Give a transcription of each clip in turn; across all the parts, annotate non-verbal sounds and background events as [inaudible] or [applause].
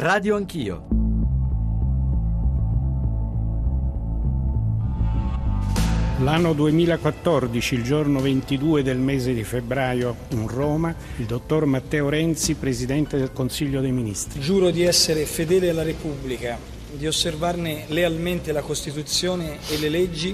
Radio Anch'io. L'anno 2014, il giorno 22 del mese di febbraio, in Roma, il dottor Matteo Renzi, Presidente del Consiglio dei Ministri. Giuro di essere fedele alla Repubblica, di osservarne lealmente la Costituzione e le leggi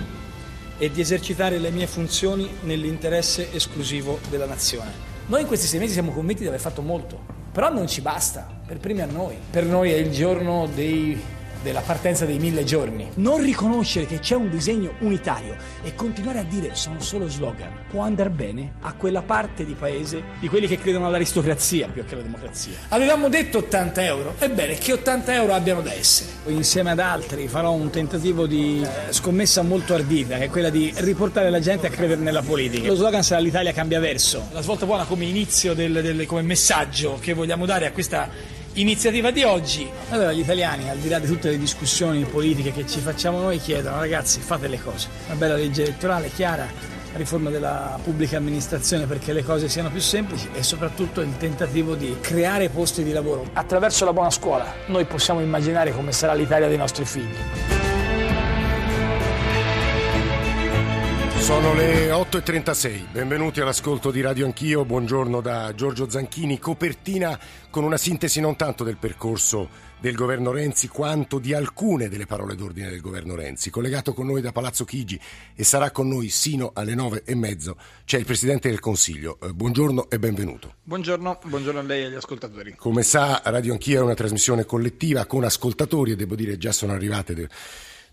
e di esercitare le mie funzioni nell'interesse esclusivo della Nazione. Noi in questi sei mesi siamo convinti di aver fatto molto, però non ci basta, per primi a noi. Per noi è il giorno dei della partenza dei mille giorni. Non riconoscere che c'è un disegno unitario e continuare a dire sono solo slogan può andare bene a quella parte di paese di quelli che credono all'aristocrazia più che alla democrazia. Avevamo detto 80 euro, ebbene che 80 euro abbiano da essere. Insieme ad altri farò un tentativo di eh, scommessa molto ardita, che è quella di riportare la gente a credere nella politica. Lo slogan sarà l'Italia cambia verso. La svolta buona come inizio, del, del, come messaggio che vogliamo dare a questa iniziativa di oggi. Allora gli italiani, al di là di tutte le discussioni politiche che ci facciamo noi, chiedono ragazzi fate le cose. Una bella legge elettorale chiara, riforma della pubblica amministrazione perché le cose siano più semplici e soprattutto il tentativo di creare posti di lavoro. Attraverso la buona scuola noi possiamo immaginare come sarà l'Italia dei nostri figli. Sono le 8.36, benvenuti all'ascolto di Radio Anch'io, buongiorno da Giorgio Zanchini, copertina con una sintesi non tanto del percorso del governo Renzi quanto di alcune delle parole d'ordine del governo Renzi. Collegato con noi da Palazzo Chigi e sarà con noi sino alle nove e mezzo c'è il Presidente del Consiglio. Eh, buongiorno e benvenuto. Buongiorno, buongiorno a lei e agli ascoltatori. Come sa Radio Anch'io è una trasmissione collettiva con ascoltatori e devo dire già sono arrivate... De-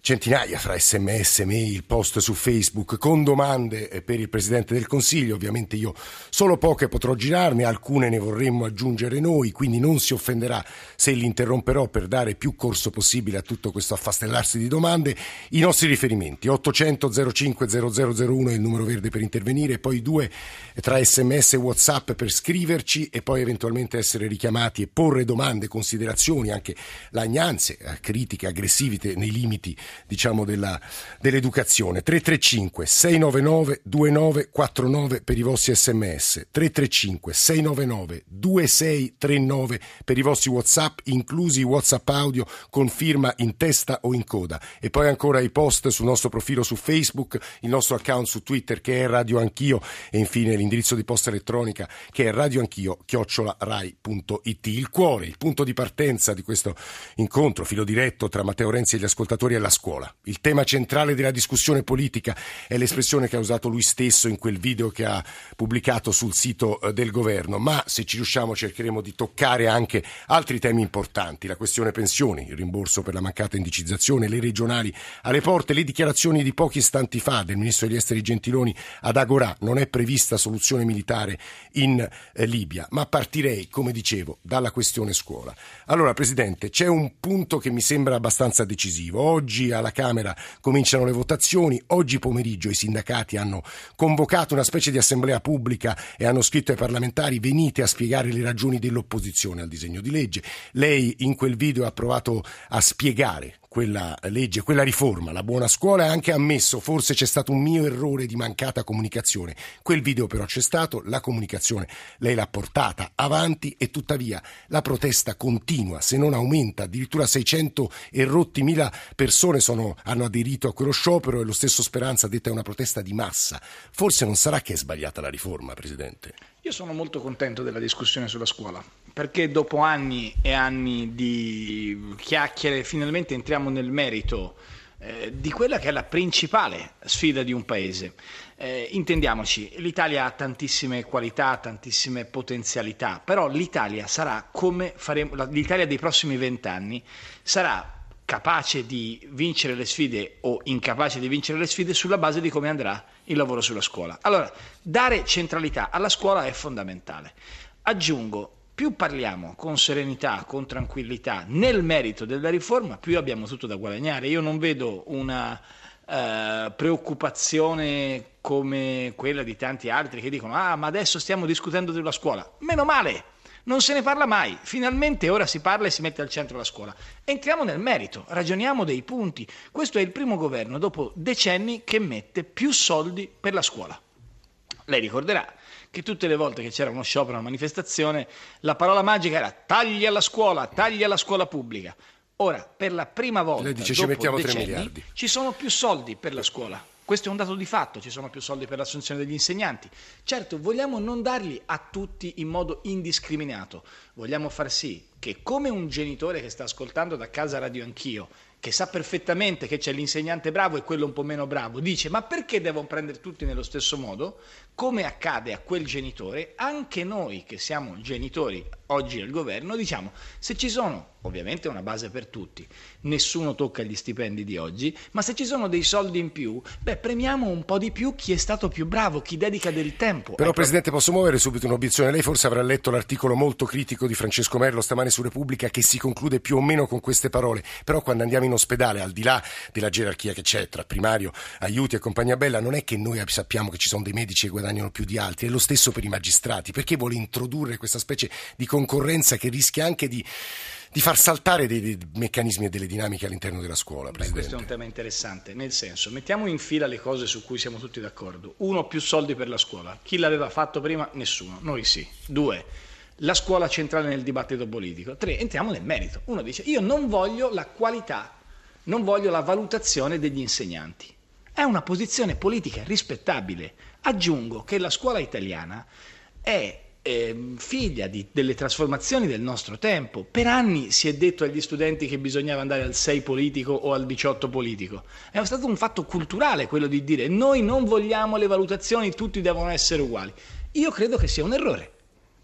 centinaia fra sms, mail, post su Facebook con domande eh, per il Presidente del Consiglio. Ovviamente io solo poche potrò girarne, alcune ne vorremmo aggiungere noi, quindi non si offenderà se li interromperò per dare più corso possibile a tutto questo affastellarsi di domande. I nostri riferimenti 800 05 0001 è il numero verde per intervenire, poi due tra sms e whatsapp per scriverci e poi eventualmente essere richiamati e porre domande, considerazioni, anche lagnanze, eh, critiche, aggressivite nei limiti diciamo, della, dell'educazione. 335 699 2949 per i vostri sms, 335 699 2639 per i vostri whatsapp, inclusi i whatsapp audio con firma in testa o in coda. E poi ancora i post sul nostro profilo su Facebook, il nostro account su Twitter che è Radio Anch'io e infine l'indirizzo di posta elettronica che è radioanchio chiocciolarai.it. Il cuore, il punto di partenza di questo incontro, filo diretto tra Matteo Renzi e gli ascoltatori è la scuola. Il tema centrale della discussione politica è l'espressione che ha usato lui stesso in quel video che ha pubblicato sul sito eh, del governo, ma se ci riusciamo cercheremo di toccare anche altri temi importanti, la questione pensioni, il rimborso per la mancata indicizzazione, le regionali alle porte, le dichiarazioni di pochi istanti fa del ministro degli esteri Gentiloni ad Agorà, non è prevista soluzione militare in eh, Libia, ma partirei, come dicevo, dalla questione scuola. Allora, Presidente, c'è un punto che mi sembra abbastanza decisivo. Oggi alla Camera cominciano le votazioni, oggi pomeriggio i sindacati hanno convocato una specie di assemblea pubblica e hanno scritto ai parlamentari venite a spiegare le ragioni dell'opposizione al disegno di legge. Lei in quel video ha provato a spiegare quella legge, quella riforma, la buona scuola, ha anche ammesso forse c'è stato un mio errore di mancata comunicazione. Quel video però c'è stato, la comunicazione lei l'ha portata avanti e tuttavia la protesta continua, se non aumenta, addirittura 600 e rotti mila persone sono, hanno aderito a quello sciopero e lo stesso Speranza ha detto è una protesta di massa. Forse non sarà che è sbagliata la riforma, Presidente? Io sono molto contento della discussione sulla scuola, perché dopo anni e anni di chiacchiere finalmente entriamo nel merito eh, di quella che è la principale sfida di un paese. Eh, intendiamoci, l'Italia ha tantissime qualità, tantissime potenzialità, però l'Italia sarà come faremo, l'Italia dei prossimi vent'anni sarà capace di vincere le sfide o incapace di vincere le sfide sulla base di come andrà il lavoro sulla scuola. Allora, dare centralità alla scuola è fondamentale. Aggiungo, più parliamo con serenità, con tranquillità nel merito della riforma, più abbiamo tutto da guadagnare. Io non vedo una eh, preoccupazione come quella di tanti altri che dicono ah ma adesso stiamo discutendo della scuola. Meno male, non se ne parla mai, finalmente ora si parla e si mette al centro la scuola. Entriamo nel merito, ragioniamo dei punti. Questo è il primo governo dopo decenni che mette più soldi per la scuola. Lei ricorderà che tutte le volte che c'era uno sciopero, una manifestazione, la parola magica era tagli alla scuola, tagli alla scuola pubblica. Ora, per la prima volta, Lei dice, ci mettiamo 3 decenni, miliardi. ci sono più soldi per la scuola. Questo è un dato di fatto, ci sono più soldi per l'assunzione degli insegnanti. Certo, vogliamo non darli a tutti in modo indiscriminato, vogliamo far sì che come un genitore che sta ascoltando da casa Radio Anch'io, che sa perfettamente che c'è l'insegnante bravo e quello un po' meno bravo, dice ma perché devono prendere tutti nello stesso modo? Come accade a quel genitore, anche noi che siamo genitori oggi al governo diciamo se ci sono, ovviamente è una base per tutti, nessuno tocca gli stipendi di oggi, ma se ci sono dei soldi in più, beh premiamo un po' di più chi è stato più bravo, chi dedica del tempo. Però Ecco, Presidente posso muovere subito un'obiezione. Lei forse avrà letto l'articolo molto critico di Francesco Merlo stamane su Repubblica che si conclude più o meno con queste parole. Però quando andiamo in ospedale, al di là della gerarchia che c'è tra primario, aiuti e compagnia bella, non è che noi sappiamo che ci sono dei medici che guadagnano più di altri, è lo stesso per i magistrati. Perché vuole introdurre questa specie di concorrenza che rischia anche di, di far saltare dei, dei meccanismi e delle dinamiche all'interno della scuola, Beh, questo è un tema interessante, nel senso, mettiamo in fila le cose su cui siamo tutti d'accordo. Uno, più soldi per la scuola. Chi l'aveva fatto prima? Nessuno. Noi sì. Due, la scuola centrale nel dibattito politico. Tre, entriamo nel merito. Uno dice, io non voglio la qualità, non voglio la valutazione degli insegnanti. È una posizione politica rispettabile. Aggiungo che la scuola italiana è ehm, figlia di- delle trasformazioni del nostro tempo. Per anni si è detto agli studenti che bisognava andare al 6 politico o al 18 politico. È stato un fatto culturale quello di dire noi non vogliamo le valutazioni, tutti devono essere uguali. Io credo che sia un errore.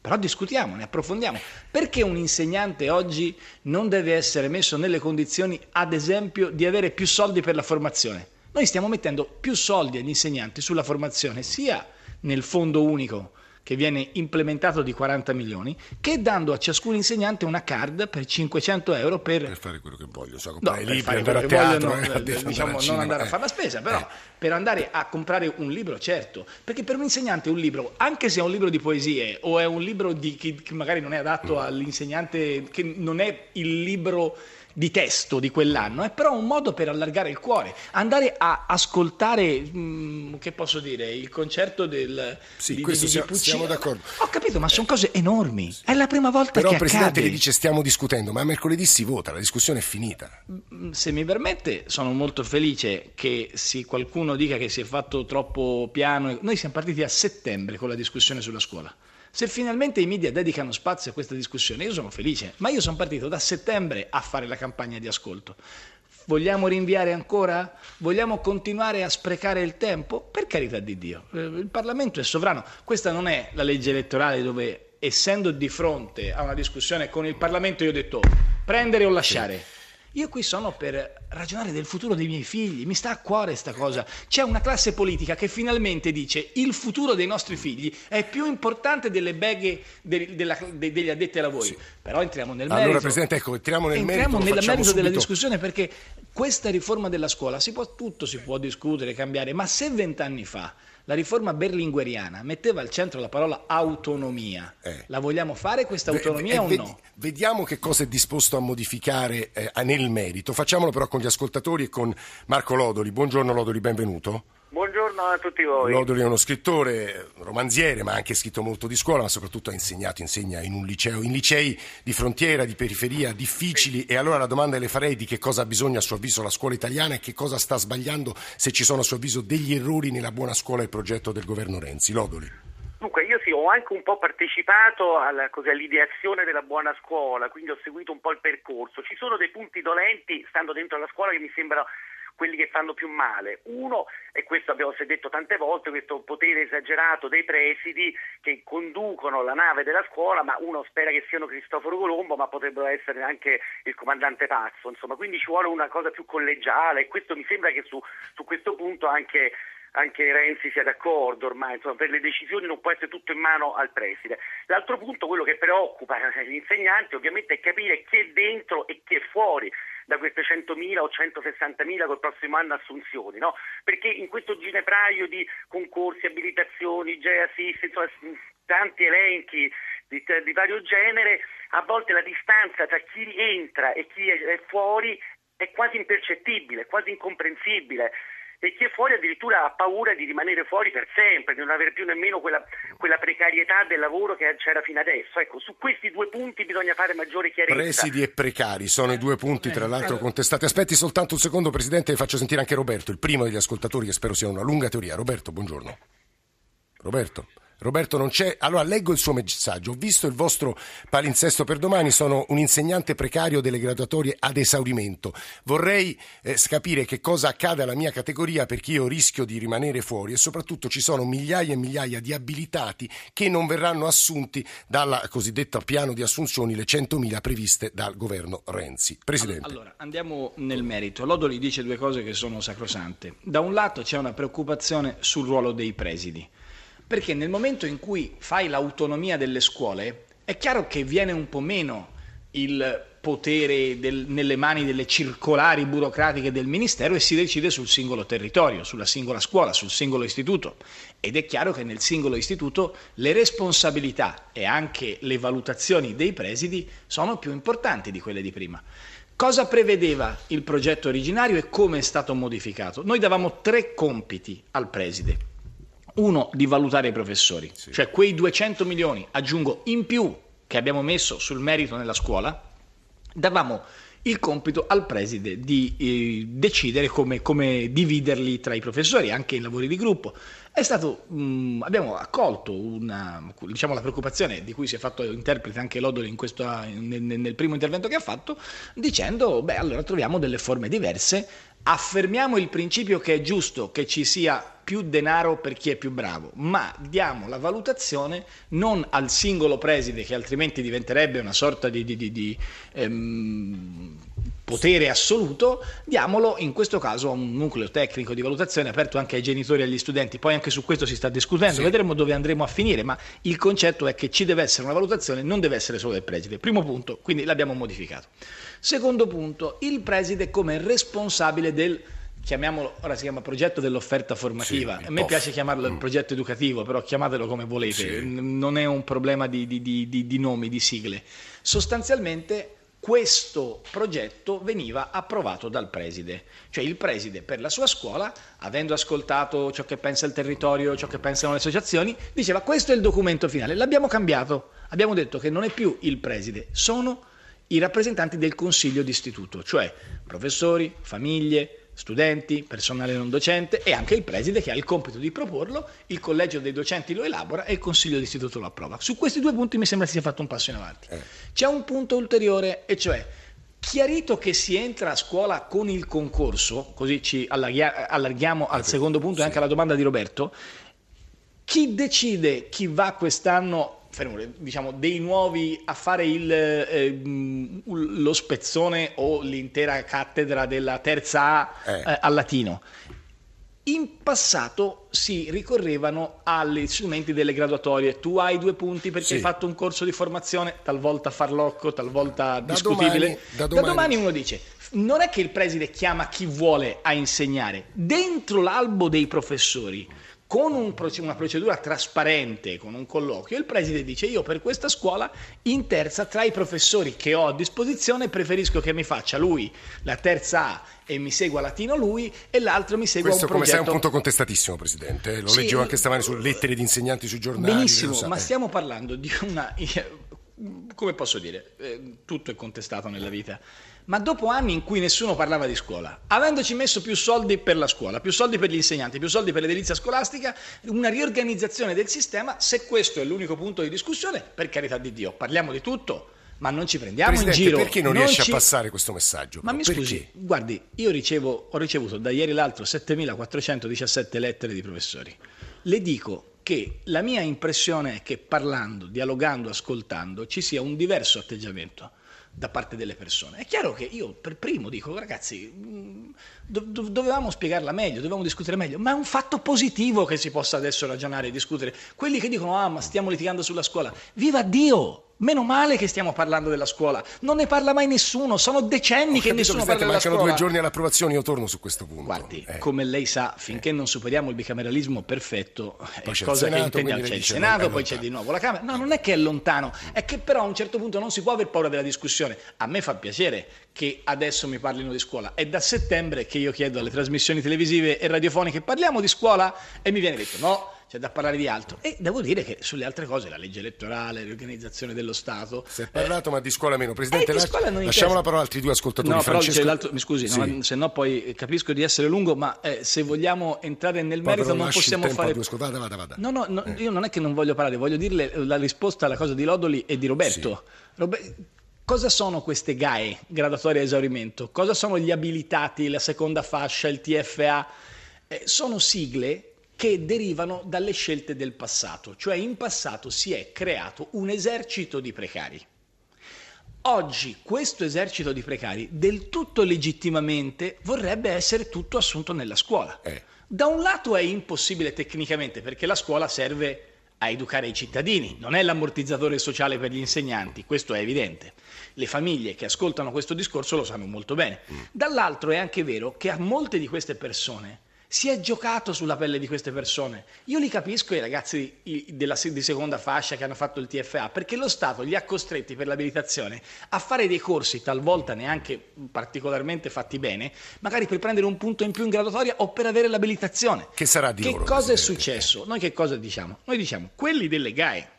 Però discutiamo, ne approfondiamo. Perché un insegnante oggi non deve essere messo nelle condizioni, ad esempio, di avere più soldi per la formazione? Noi stiamo mettendo più soldi agli insegnanti sulla formazione, sia nel fondo unico che viene implementato di 40 milioni, che dando a ciascun insegnante una card per 500 euro per Per fare quello che voglio, so, No, comprare per libri, fare andare a teatro, vogliono, eh, eh, diciamo, non cinema, andare a eh. fare la spesa, però Eh. per andare a comprare un libro, certo, perché per un insegnante un libro, anche se è un libro di poesie o è un libro di, che, che magari non è adatto Mm. all'insegnante, che non è il libro di testo di quell'anno, è però un modo per allargare il cuore, andare a ascoltare, mh, che posso dire, il concerto del Sì, di, questo di- di siamo- d'accordo. Ho capito, ma sono cose enormi. È la prima volta Però che il Presidente accade. le dice stiamo discutendo, ma mercoledì si vota, la discussione è finita. Se mi permette, sono molto felice che se qualcuno dica che si è fatto troppo piano. Noi siamo partiti a settembre con la discussione sulla scuola. Se finalmente i media dedicano spazio a questa discussione, io sono felice, ma io sono partito da settembre a fare la campagna di ascolto. Vogliamo rinviare ancora? Vogliamo continuare a sprecare il tempo? Per carità di Dio, eh, il Parlamento è sovrano. Questa non è la legge elettorale dove, essendo di fronte a una discussione con il Parlamento, io ho detto prendere o lasciare. Io qui sono per ragionare del futuro dei miei figli, mi sta a cuore sta cosa. C'è una classe politica che finalmente dice il futuro dei nostri figli è più importante delle beghe de- della- de- degli addetti ai lavori. Però entriamo nel Allora, merito. Presidente, ecco, entriamo nel Entriamo merito, nel merito della discussione perché questa riforma della scuola si può, tutto si può discutere, cambiare, ma se vent'anni fa la riforma berlingueriana metteva al centro la parola autonomia, Eh. la vogliamo fare questa autonomia Eh, o no? Vediamo che cosa è disposto a modificare eh, nel merito. Facciamolo però con gli ascoltatori e con Marco Lodoli. Buongiorno Lodoli, benvenuto. Buongiorno a tutti voi. Lodoli è uno scrittore, romanziere, ma ha anche scritto molto di scuola, ma soprattutto ha insegnato, insegna in un liceo, in licei di frontiera, di periferia, difficili. E allora la domanda le farei di che cosa ha bisogno a suo avviso la scuola italiana e che cosa sta sbagliando, se ci sono a suo avviso degli errori nella buona scuola e il progetto del governo Renzi. Lodoli. Dunque, io sì, ho anche un po' partecipato alla, così, all'ideazione della buona scuola, quindi ho seguito un po' il percorso. Ci sono dei punti dolenti, stando dentro la scuola, che mi sembrano quelli che fanno più male. Uno, e questo abbiamo detto tante volte, questo potere esagerato dei presidi che conducono la nave della scuola, ma uno spera che siano Cristoforo Colombo, ma potrebbero essere anche il comandante Pazzo. Insomma, quindi ci vuole una cosa più collegiale e questo mi sembra che su, su questo punto anche anche Renzi sia d'accordo ormai, insomma, per le decisioni non può essere tutto in mano al preside. L'altro punto, quello che preoccupa [laughs] gli insegnanti, ovviamente è capire chi è dentro e chi è fuori da queste 100.000 o 160.000 col prossimo anno assunzioni, no? Perché in questo ginepraio di concorsi, abilitazioni, GEASIS, insomma, tanti elenchi di, di vario genere, a volte la distanza tra chi entra e chi è fuori è quasi impercettibile, quasi incomprensibile. E chi è fuori addirittura ha paura di rimanere fuori per sempre, di non avere più nemmeno quella, quella precarietà del lavoro che c'era fino adesso. Ecco, su questi due punti bisogna fare maggiore chiarezza. Presidi e precari sono i due punti, tra l'altro, contestati. Aspetti soltanto un secondo, Presidente, faccio sentire anche Roberto, il primo degli ascoltatori che spero sia una lunga teoria. Roberto, buongiorno. Roberto. Roberto non c'è. Allora leggo il suo messaggio. Ho visto il vostro palinsesto per domani. Sono un insegnante precario delle graduatorie ad esaurimento. Vorrei eh, capire che cosa accade alla mia categoria perché io rischio di rimanere fuori e soprattutto ci sono migliaia e migliaia di abilitati che non verranno assunti dal cosiddetto piano di assunzioni, le 100.000 previste dal governo Renzi. Presidente. Allora, andiamo nel merito. Lodoli dice due cose che sono sacrosante. Da un lato c'è una preoccupazione sul ruolo dei presidi perché nel momento in cui fai l'autonomia delle scuole è chiaro che viene un po' meno il potere del, nelle mani delle circolari burocratiche del Ministero e si decide sul singolo territorio, sulla singola scuola, sul singolo istituto. Ed è chiaro che nel singolo istituto le responsabilità e anche le valutazioni dei presidi sono più importanti di quelle di prima. Cosa prevedeva il progetto originario e come è stato modificato? Noi davamo tre compiti al preside uno di valutare i professori, sì. cioè quei 200 milioni, aggiungo, in più che abbiamo messo sul merito nella scuola, davamo il compito al preside di eh, decidere come, come, dividerli tra i professori, anche in lavori di gruppo. Stato, mh, mm, abbiamo accolto una, diciamo, la preoccupazione di cui si è fatto interprete anche Lodoli questo, nel, nel, primo intervento che ha fatto, dicendo, beh, allora troviamo delle forme diverse, affermiamo il principio che è giusto che ci sia più denaro per chi è più bravo, ma diamo la valutazione non al singolo preside che altrimenti diventerebbe una sorta di, di, di, di ehm, potere assoluto, diamolo in questo caso a un nucleo tecnico di valutazione aperto anche ai genitori e agli studenti. Poi anche su questo si sta discutendo, sì. vedremo dove andremo a finire, ma il concetto è che ci deve essere una valutazione, non deve essere solo del preside. Primo punto, quindi l'abbiamo modificato. Secondo punto, il preside come responsabile del chiamiamolo, ora si chiama progetto dell'offerta formativa, sì, a me off. piace chiamarlo mm. progetto educativo, però chiamatelo come volete, sì. non è un problema di, di, di, di, nomi, di sigle. Sostanzialmente questo progetto veniva approvato dal preside, cioè il preside per la sua scuola, avendo ascoltato ciò che pensa il territorio, ciò che pensano le associazioni, diceva questo è il documento finale, l'abbiamo cambiato, abbiamo detto che non è più il preside, sono i rappresentanti del consiglio d'istituto, cioè professori, famiglie, studenti, personale non docente e anche il preside che ha il compito di proporlo, il collegio dei docenti lo elabora e il consiglio d'istituto lo approva. Su questi due punti mi sembra si sia fatto un passo in avanti. Eh. C'è un punto ulteriore e cioè chiarito che si entra a scuola con il concorso, così ci allarghiamo al secondo punto e anche alla domanda di Roberto, chi decide chi va quest'anno diciamo, dei nuovi a fare il, eh, lo spezzone o l'intera cattedra della terza A eh. Eh, al latino. In passato si ricorrevano agli strumenti delle graduatorie. Tu hai due punti perché sì. hai fatto un corso di formazione, talvolta farlocco, talvolta da discutibile. Domani, da, domani. da domani uno dice: non è che il preside chiama chi vuole a insegnare. Dentro l'albo dei professori con un, una procedura trasparente, con un colloquio, il preside dice io per questa scuola in terza tra i professori che ho a disposizione preferisco che mi faccia lui la terza A e mi segua latino lui e l'altro mi segua Questo un progetto. Questo come sai è un punto contestatissimo Presidente, lo sì, leggevo anche stamani su lettere di insegnanti sui giornali. Benissimo, ma stiamo parlando di una... [laughs] come posso dire, eh, tutto è contestato nella vita ma dopo anni in cui nessuno parlava di scuola, avendoci messo più soldi per la scuola, più soldi per gli insegnanti, più soldi per l'edilizia scolastica, una riorganizzazione del sistema, se questo è l'unico punto di discussione, per carità di Dio, parliamo di tutto, ma non ci prendiamo Presidente, in giro. Perché non, non riesce ci... a passare questo messaggio? Ma mi perché? scusi, guardi, io ricevo, ho ricevuto da ieri l'altro 7417 lettere di professori. Le dico che la mia impressione è che parlando, dialogando, ascoltando ci sia un diverso atteggiamento da parte delle persone. È chiaro che io per primo dico, ragazzi, mm, dovevamo spiegarla meglio, dovevamo discutere meglio, ma è un fatto positivo che si possa adesso ragionare e discutere. Quelli che dicono, ah, ma stiamo litigando sulla scuola, viva Dio! Meno male che stiamo parlando della scuola. Non ne parla mai nessuno. Sono decenni Ho che capito, nessuno parla della mancano scuola. due giorni all'approvazione, io torno su questo punto. Guardi, Eh. come lei sa, finché non superiamo il bicameralismo perfetto, è c'è il cosa che Senato, intendiamo. quindi C'è il Senato, è poi c'è di nuovo la Camera. No, non è che è lontano, è che però a un certo punto non si può aver paura della discussione. A me fa piacere che adesso mi parlino di scuola. È da settembre che io chiedo alle trasmissioni televisive e radiofoniche parliamo di scuola e mi viene detto no. C'è da parlare di altro. E devo dire che sulle altre cose, la legge elettorale, l'organizzazione dello Stato. Si è parlato, ma di scuola meno. Presidente, eh, la- scuola lasciamo interessa. la parola a altri due ascoltatori. No, Francesco... mi scusi, Sì. no, se no poi eh, capisco di essere lungo, ma eh, se vogliamo entrare nel Poi merito non possiamo fare... due. Vada, vada, vada. No, no, no, io non è che non voglio parlare, voglio dirle la risposta alla cosa di Lodoli e di Roberto. Robe- Cosa sono queste GAE, gradatorie a esaurimento? Cosa sono gli abilitati, la seconda fascia, il TFA? Eh, sono sigle che derivano dalle scelte del passato, cioè in passato si è creato un esercito di precari. Oggi questo esercito di precari del tutto legittimamente vorrebbe essere tutto assunto nella scuola. Eh. Da un lato è impossibile tecnicamente perché la scuola serve a educare i cittadini, non è l'ammortizzatore sociale per gli insegnanti, questo è evidente. Le famiglie che ascoltano questo discorso lo sanno molto bene. Dall'altro è anche vero che a molte di queste persone si è giocato sulla pelle di queste persone. Io li capisco i ragazzi i- della di seconda fascia che hanno fatto il TFA, perché lo Stato li ha costretti per l'abilitazione a fare dei corsi, talvolta neanche particolarmente fatti bene, magari per prendere un punto in più in graduatoria o per avere l'abilitazione. Che sarà di Che loro, cosa è successo? Noi che cosa diciamo? Noi diciamo, quelli delle GAE,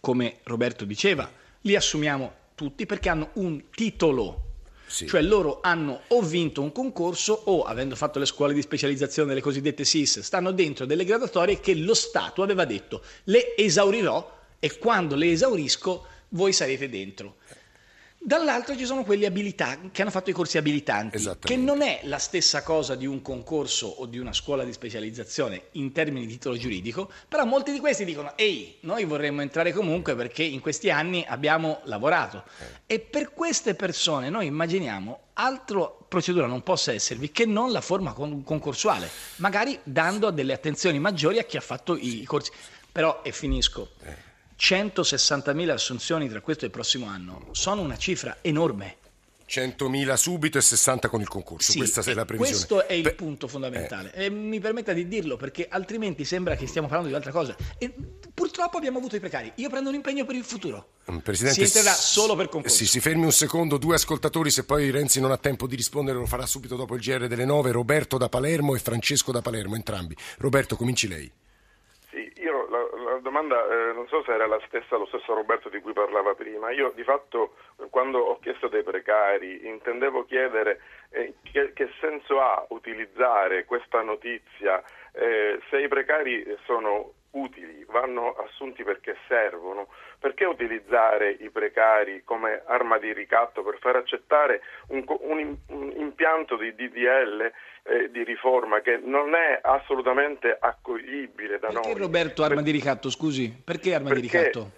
come Roberto diceva, li assumiamo tutti perché hanno un titolo. Sì. Cioè loro hanno o vinto un concorso o, avendo fatto le scuole di specializzazione, le cosiddette SIS, stanno dentro delle graduatorie che lo Stato aveva detto le esaurirò e quando le esaurisco voi sarete dentro. Dall'altro ci sono quelli abilita- che hanno fatto i corsi abilitanti, che non è la stessa cosa di un concorso o di una scuola di specializzazione in termini di titolo giuridico, però molti di questi dicono ehi, noi vorremmo entrare comunque perché in questi anni abbiamo lavorato. E per queste persone noi immaginiamo altra procedura non possa esservi che non la forma con- concorsuale, magari dando delle attenzioni maggiori a chi ha fatto i corsi. Però, e finisco, 160.000 assunzioni tra questo e il prossimo anno sono una cifra enorme. 100.000 subito e 60 con il concorso. Sì, Questa è la previsione. Questo è il Beh, punto fondamentale. E mi permetta di dirlo perché altrimenti sembra che stiamo parlando di altra cosa. E purtroppo abbiamo avuto i precari. Io prendo un impegno per il futuro. mm, Presidente, si entrerà solo per concorso. Sì, si fermi un secondo, due ascoltatori, se poi Renzi non ha tempo di rispondere lo farà subito dopo il GR delle 9, Roberto da Palermo e Francesco da Palermo, entrambi. Roberto, cominci lei. Domanda eh, non so se era la stessa, lo stesso Roberto di cui parlava prima. Io di fatto quando ho chiesto dei precari intendevo chiedere eh, che, che senso ha utilizzare questa notizia eh, se i precari sono utili, vanno assunti perché servono. Perché utilizzare i precari come arma di ricatto per far accettare un, un un impianto di DDL eh, di riforma che non è assolutamente accoglibile da Perché noi? Roberto arma di ricatto, scusi? Perché arma di Perché- ricatto?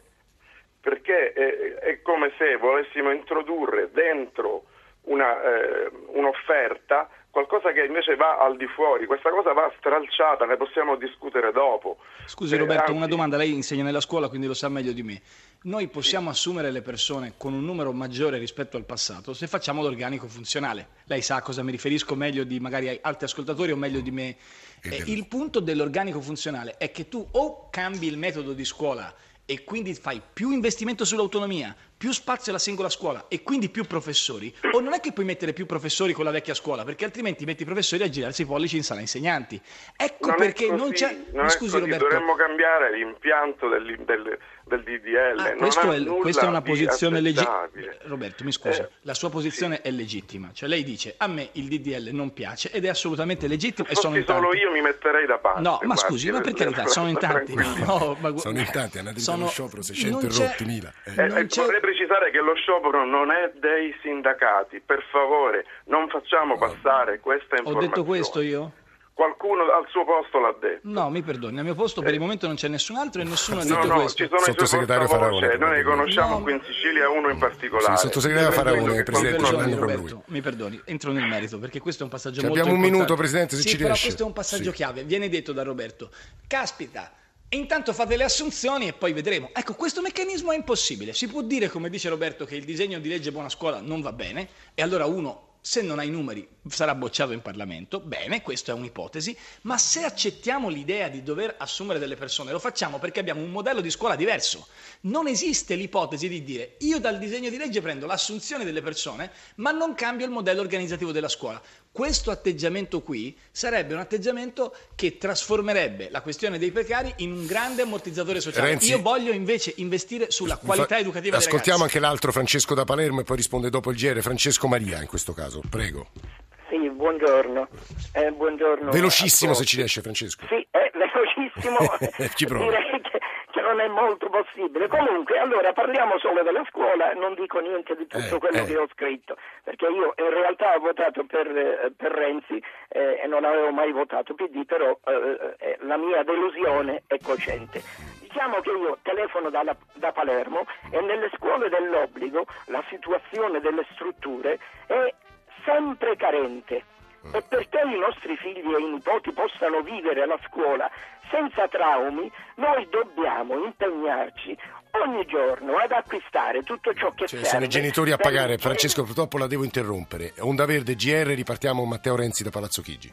perché è, è come se volessimo introdurre dentro una, eh, un'offerta qualcosa che invece va al di fuori. Questa cosa va stralciata, ne possiamo discutere dopo. Scusi Eh, Roberto, anzi, una domanda, lei insegna nella scuola quindi lo sa meglio di me. Noi possiamo assumere le persone con un numero maggiore rispetto al passato se facciamo l'organico funzionale. Lei sa a cosa mi riferisco meglio di magari altri ascoltatori o meglio di me. Eh, il punto dell'organico funzionale è che tu o cambi il metodo di scuola e quindi fai più investimento sull'autonomia, più spazio alla singola scuola e quindi più professori, o non è che puoi mettere più professori con la vecchia scuola, perché altrimenti metti i professori a girarsi i pollici in sala insegnanti. Ecco non è perché così, non c'è... non mi è scusi così, Roberto. dovremmo cambiare l'impianto del, del- del DDL. Ah, non questo è- nulla questa è una posizione legittima. Roberto, mi scusi, Eh, la sua posizione è legittima. Cioè lei dice a me il DDL non piace ed è assolutamente legittimo e Se sono in fossi solo tanti. io mi metterei da parte. No, ma scusi, ma per carità, sono in tanti. No, ma Sono in tanti, hanno addirittura sono- sciopero 600 non c'è- rotti mila. Eh. Eh, non eh, c'è- vorrei precisare che lo sciopero non è dei sindacati, per favore non facciamo passare questa Ho informazione. detto questo io? Qualcuno al suo posto l'ha detto. No, mi perdoni, al mio posto per il momento non c'è nessun altro e nessuno ha Eh. No, detto no, questo. ci sono i suoi Sottosegretario Faraone, portavoce, noi ne conosciamo No, qui in Sicilia uno in particolare. Sì, sottosegretario Faraone, che Presidente, mi perdoni, Roberto, mi perdoni, entro nel merito perché questo è un passaggio Ci molto abbiamo un importante. minuto, Presidente, se sì, ci però riesce. questo è un passaggio Sì. chiave. Viene detto da Roberto, caspita, E intanto fate le assunzioni e poi vedremo. Ecco, questo meccanismo è impossibile. Si può dire, come dice Roberto, che il disegno di legge buona scuola non va bene e allora uno se non ha i numeri sarà bocciato in Parlamento, bene, questa è un'ipotesi, ma se accettiamo l'idea di dover assumere delle persone, lo facciamo perché abbiamo un modello di scuola diverso. Non esiste l'ipotesi di dire io dal disegno di legge prendo l'assunzione delle persone, ma non cambio il modello organizzativo della scuola. Questo atteggiamento qui sarebbe un atteggiamento che trasformerebbe la questione dei precari in un grande ammortizzatore sociale. Renzi, io voglio invece investire sulla qualità educativa dei Ascoltiamo anche l'altro Francesco da Palermo e poi risponde dopo il GR. Francesco Maria in questo caso, prego. Sì, buongiorno. Eh, buongiorno Velocissimo se ci riesce Francesco. Sì, è velocissimo. [laughs] Ci provo. Direi che, che non è molto possibile. Comunque, allora parliamo solo della scuola, non dico niente di tutto Eh, quello eh. che ho scritto, perché io in realtà ho votato per, eh, per Renzi eh, e non avevo mai votato PD, però eh, eh, la mia delusione è cocente. Diciamo che io telefono dalla- da Palermo e nelle scuole dell'obbligo la situazione delle strutture è sempre carente. E perché i nostri figli e i nipoti possano vivere la scuola senza traumi, noi dobbiamo impegnarci ogni giorno ad acquistare tutto ciò che Cioè, serve. sono i genitori a pagare. Francesco, purtroppo la devo interrompere. Onda Verde, GR, ripartiamo Matteo Renzi da Palazzo Chigi.